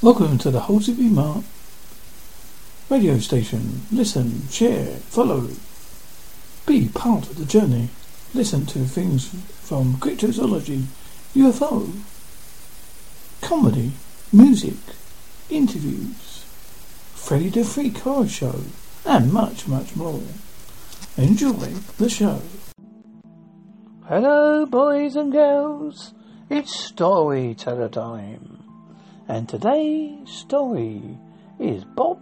Welcome to the Halsey Mark radio station. Listen, share, follow. Be part of the journey. Listen to things from cryptozoology, UFO, comedy, music, interviews, Freddy the Freak Horror Show, and much, much more. Enjoy the show. Hello, boys and girls. It's storyteller time. And today's story is Bob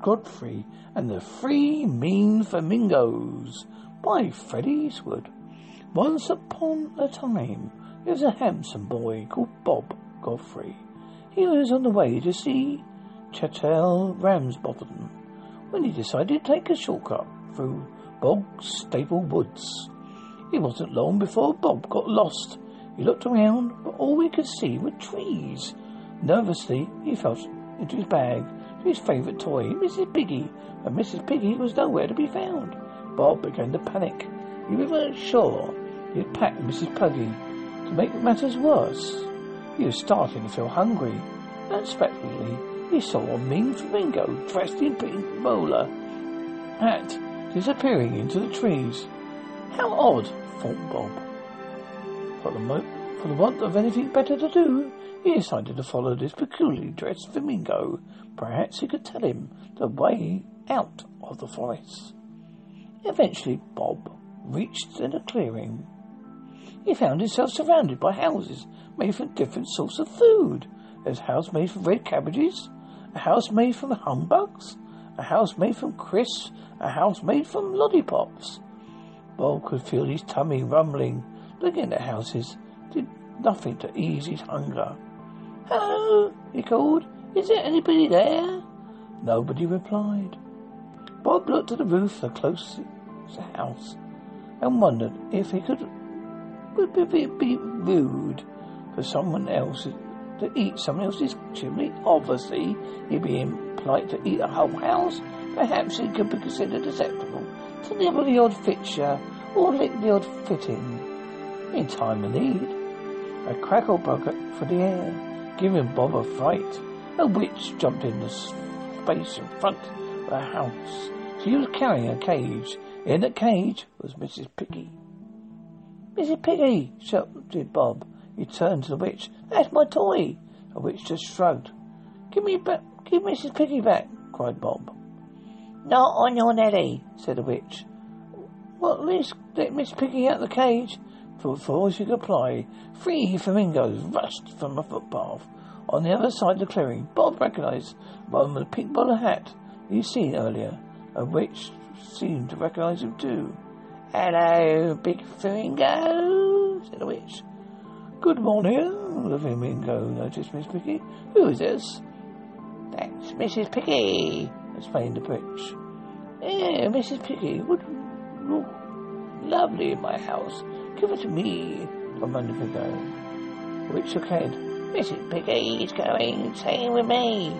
Godfrey and the Three Mean Flamingos by Freddy Eastwood. Once upon a time, there was a handsome boy called Bob Godfrey. He was on the way to see Chantel Ramsbottom when he decided to take a shortcut through Bog Staple Woods. It wasn't long before Bob got lost he looked around, but all we could see were trees. Nervously, he felt into his bag for his favourite toy, Mrs. Piggy, but Mrs. Piggy was nowhere to be found. Bob began to panic. He was not sure he had packed Mrs. Puggy. To make matters worse, he was starting to feel hungry. Unexpectedly, he saw a mean flamingo dressed in pink bowler hat disappearing into the trees. How odd, thought Bob. For the, mo- for the want of anything better to do, he decided to follow this peculiarly dressed flamingo. Perhaps he could tell him the way out of the forest. Eventually, Bob reached in a clearing. He found himself surrounded by houses made from different sorts of food. There's a house made from red cabbages, a house made from humbugs, a house made from crisps, a house made from lollipops. Bob could feel his tummy rumbling Looking at the houses did nothing to ease his hunger. Hello, he called. Is there anybody there? Nobody replied. Bob looked at the roof of the closest house and wondered if he could would it be rude for someone else to eat someone else's chimney. Obviously, he'd be impolite to eat a whole house. Perhaps it could be considered acceptable to nibble the odd fixture or lick the odd fitting in time of need. A crackle broke for the air, giving Bob a fright. A witch jumped into space in front of the house. She was carrying a cage. In the cage was Mrs. Piggy. Mrs. Piggy, shouted Bob. He turned to the witch. That's my toy. The witch just shrugged. Give me back, give Mrs. Piggy back, cried Bob. Not on your Nelly, said the witch. Well, at least let Miss Piggy out of the cage. Before she could apply, three flamingos rushed from a footpath. On the other side of the clearing, Bob recognized one with a pink bowler hat he'd seen earlier, and which seemed to recognize him too. Hello, big flamingo, said the witch. Good morning, the flamingo noticed Miss Piggy. Who is this? That's Mrs. Piggy, explained the witch. Yeah, Mrs. Piggy would look lovely in my house. Give it to me, commanded the girl. Which shook head. Mrs. is going, staying with me.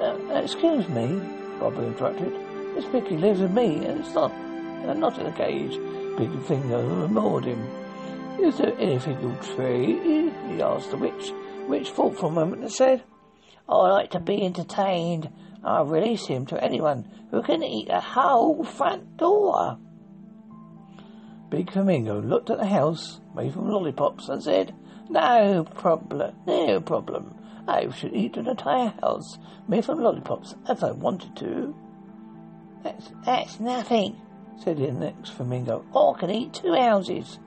Uh, excuse me, Bobby interrupted. Miss Piggy lives with me, and it's not, I'm not in a cage. Big finger moored him. Is there anything you'll trade? He asked the witch. Witch thought for a moment and said, I like to be entertained. I'll release him to anyone who can eat a whole front door. Big Flamingo looked at the house made from lollipops and said, No problem, no problem. I should eat an entire house made from lollipops if I wanted to. That's, that's nothing, said the next flamingo. I can eat two houses.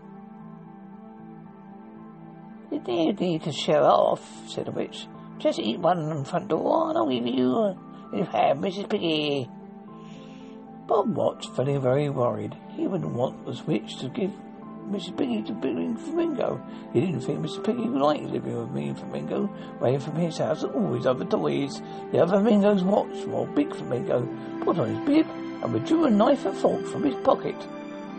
You do need to show off, said the witch. Just eat one in the front door and I'll give you, you have Mrs. Piggy. Bob watched, feeling very worried. He wouldn't want the switch to give Mrs. Piggy to Billy Flamingo. He didn't think Mrs. Piggy would like living with me and Flamingo, away from his house and all his other toys. The other Flamingos watched while Big Flamingo put on his bib and withdrew a knife and fork from his pocket.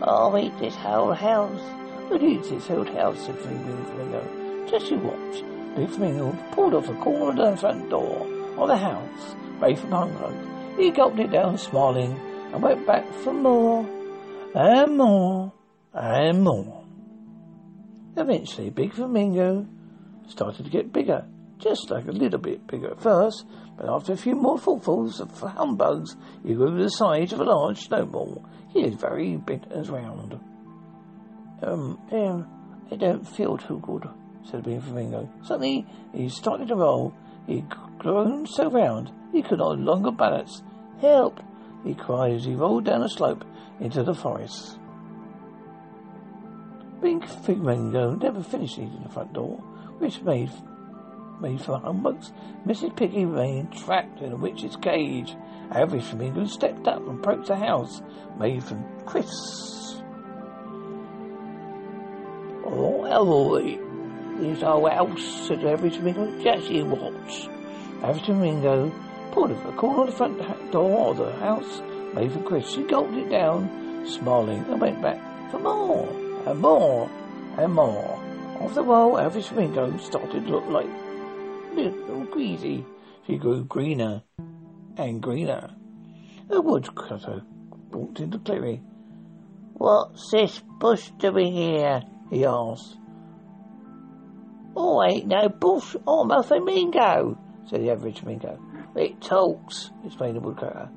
I'll eat this whole house. We'll eat this whole house, said Flamingo. Just you watch. Big Flamingo pulled off a corner of the front door of the house, made from hunger. He gulped it down, smiling, and went back for more, and more, and more. Eventually, Big Flamingo started to get bigger. just like a little bit bigger at first, but after a few more footfalls of humbugs, he grew to the size of a large snowball. He is very big and round. Um, um, I don't feel too good, said the flamingo. Suddenly, he started to roll. He grown so round, he could no longer balance. Help! He cried as he rolled down a slope into the forest. Big Flamingo never finished eating the front door, which made made for humbugs. Mrs. Piggy remained trapped in a witch's cage. Average Flamingo stepped up and approached the house made from crisps. Oh, Elroy, this our house, said every Flamingo. Just you watch. Average Flamingo pulled a corner of the front door of the house made from crisps. She gulped it down, smiling, and went back for more, and more, and more. After a while, Average Flamingo started to look like little greasy. She grew greener and greener. A woodcutter walked into the clearing. What's this bush doing here? he asked. Oh, ain't no bush. I'm a flamingo, said the average flamingo. It talks, explained the woodcutter.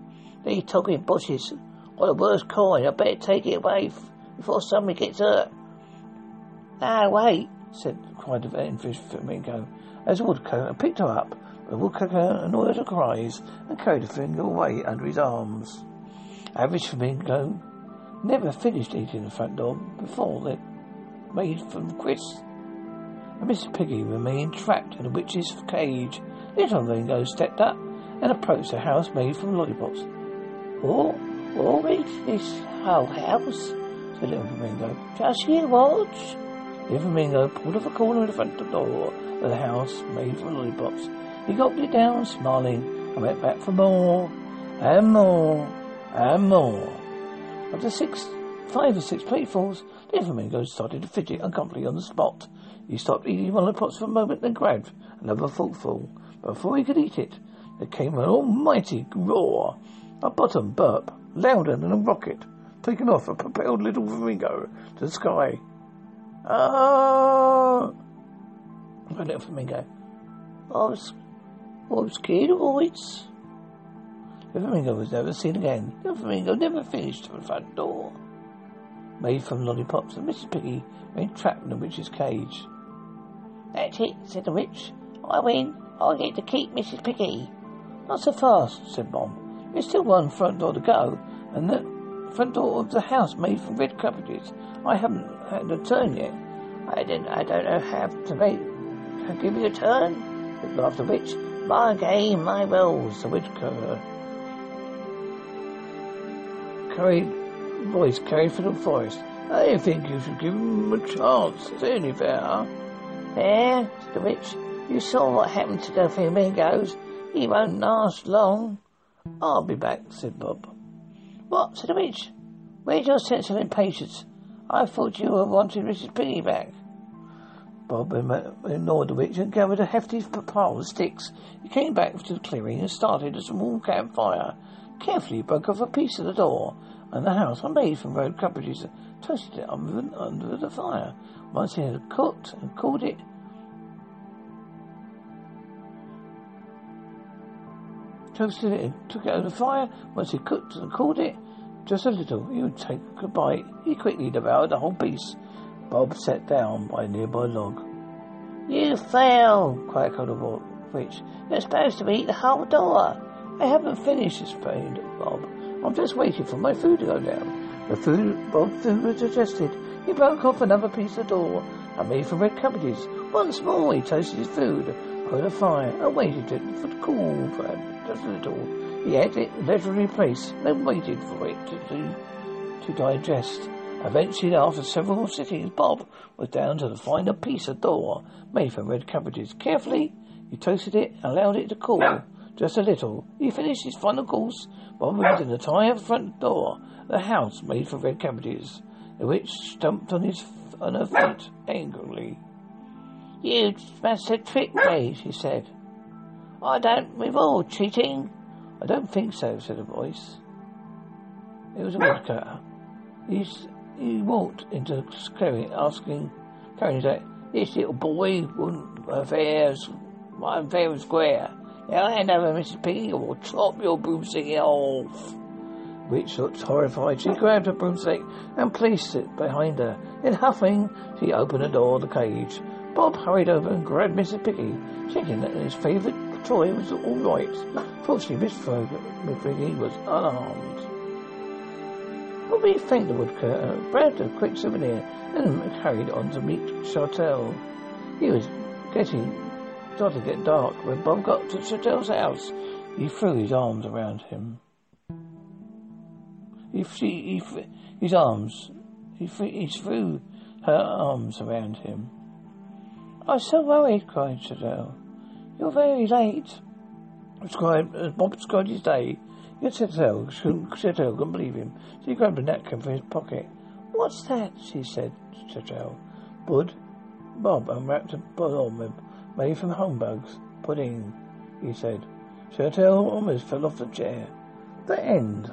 These talking bushes are the worst kind. I better take it away before somebody gets hurt. Ah, wait, said cried the vanquished flamingo as the woodcutter picked her up. The woodcutter annoyed her cries and carried the flamingo away under his arms. Average flamingo never finished eating the front door before they made from crisps. And Mrs. Piggy remained trapped in the witch's cage. Little Flamingo stepped up and approached the house made from lollipops. Oh, oh, is this whole house? said Little Flamingo. Just you watch. Little Flamingo pulled off a corner of the front door of the house made from lollipops. He gulped it down, smiling, and went back for more, and more, and more. After six, five or six platefuls, Little Flamingo started to fidget uncomfortably on the spot. He stopped eating one lollipops for a moment, then grabbed another footful. But before he could eat it, there came an almighty roar, a bottom burp, louder than a rocket, taking off a propelled little flamingo to the sky. Ah! cried little flamingo. I was, I was scared of heights. The flamingo was never seen again. The flamingo never finished the front door. Made from lollipops, and Mrs. Piggy remained trapped in the witch's cage. That's it, said the witch. I win. I get to keep Mrs. Piggy. Not so fast, said Mom. There's still one front door to go, and the front door of the house made from red cabbages. I haven't had a turn yet. I didn't. I don't know how to make. Give me a turn? laughed the witch. My game, my rules. The witch cur- carried voice carried through the forest. I think you should give him a chance. It's only fair. There, said the witch. You saw what happened to the flamingos. He won't last long. I'll be back, said Bob. What? said the witch. Where's your sense of impatience? I thought you were wanting Mrs. Piggy back. Bob ignored the witch and gathered a hefty pile of sticks. He came back to the clearing and started a small campfire. Carefully he broke off a piece of the door and the house was made from red cabbages and toasted it under, under the fire. Once he had cooked and cooled it, toasted it took it out of the fire. Once he cooked and cooled it, just a little, he would take a bite. He quickly devoured the whole piece. Bob sat down by a nearby log. You fail, cried the witch. You're supposed to eat the whole door. I haven't finished, explained Bob. I'm just waiting for my food to go down. The food Bob food was digested. He broke off another piece of door and made from red cabbages. Once more he toasted his food over the fire and waited it for it to cool for just a little. He ate it leisurely place, then waited for it to, to, to digest. Eventually, after several sittings, Bob was down to the final piece of door made from red cabbages. Carefully, he toasted it and allowed it to cool just a little. He finished his final course by moving the entire front door of the house made from red cabbages. The witch stumped on his on her foot angrily. You must have tricked me, she said. I don't reward cheating. I don't think so, said a voice. It was a woodcutter. He, he walked into the clearing asking, carrying his this little boy wouldn't have airs I'm fair and square. Now hand over Mrs. Piggy or chop your broomstick off. Witch looked horrified. She grabbed her broomstick and placed it behind her. In huffing, she opened the door of the cage. Bob hurried over and grabbed Mrs. Piggy, checking that his favourite toy was all right. Fortunately, Miss Piggy was unarmed. Bobby thanked the woodcutter, grabbed a quick souvenir, and carried on to meet Chantel. He was getting started to get dark when Bob got to Chantel's house. He threw his arms around him. He, he, he his arms. He, he threw her arms around him. I'm so worried, cried Chantel. You're very late. Described, as uh, Bob described his day, Yet Chantel couldn't believe him. She grabbed a napkin from his pocket. What's that? she said Chantel. Bud. Bob unwrapped a bud made from humbugs. Pudding, he said. Chantel almost fell off the chair. The end.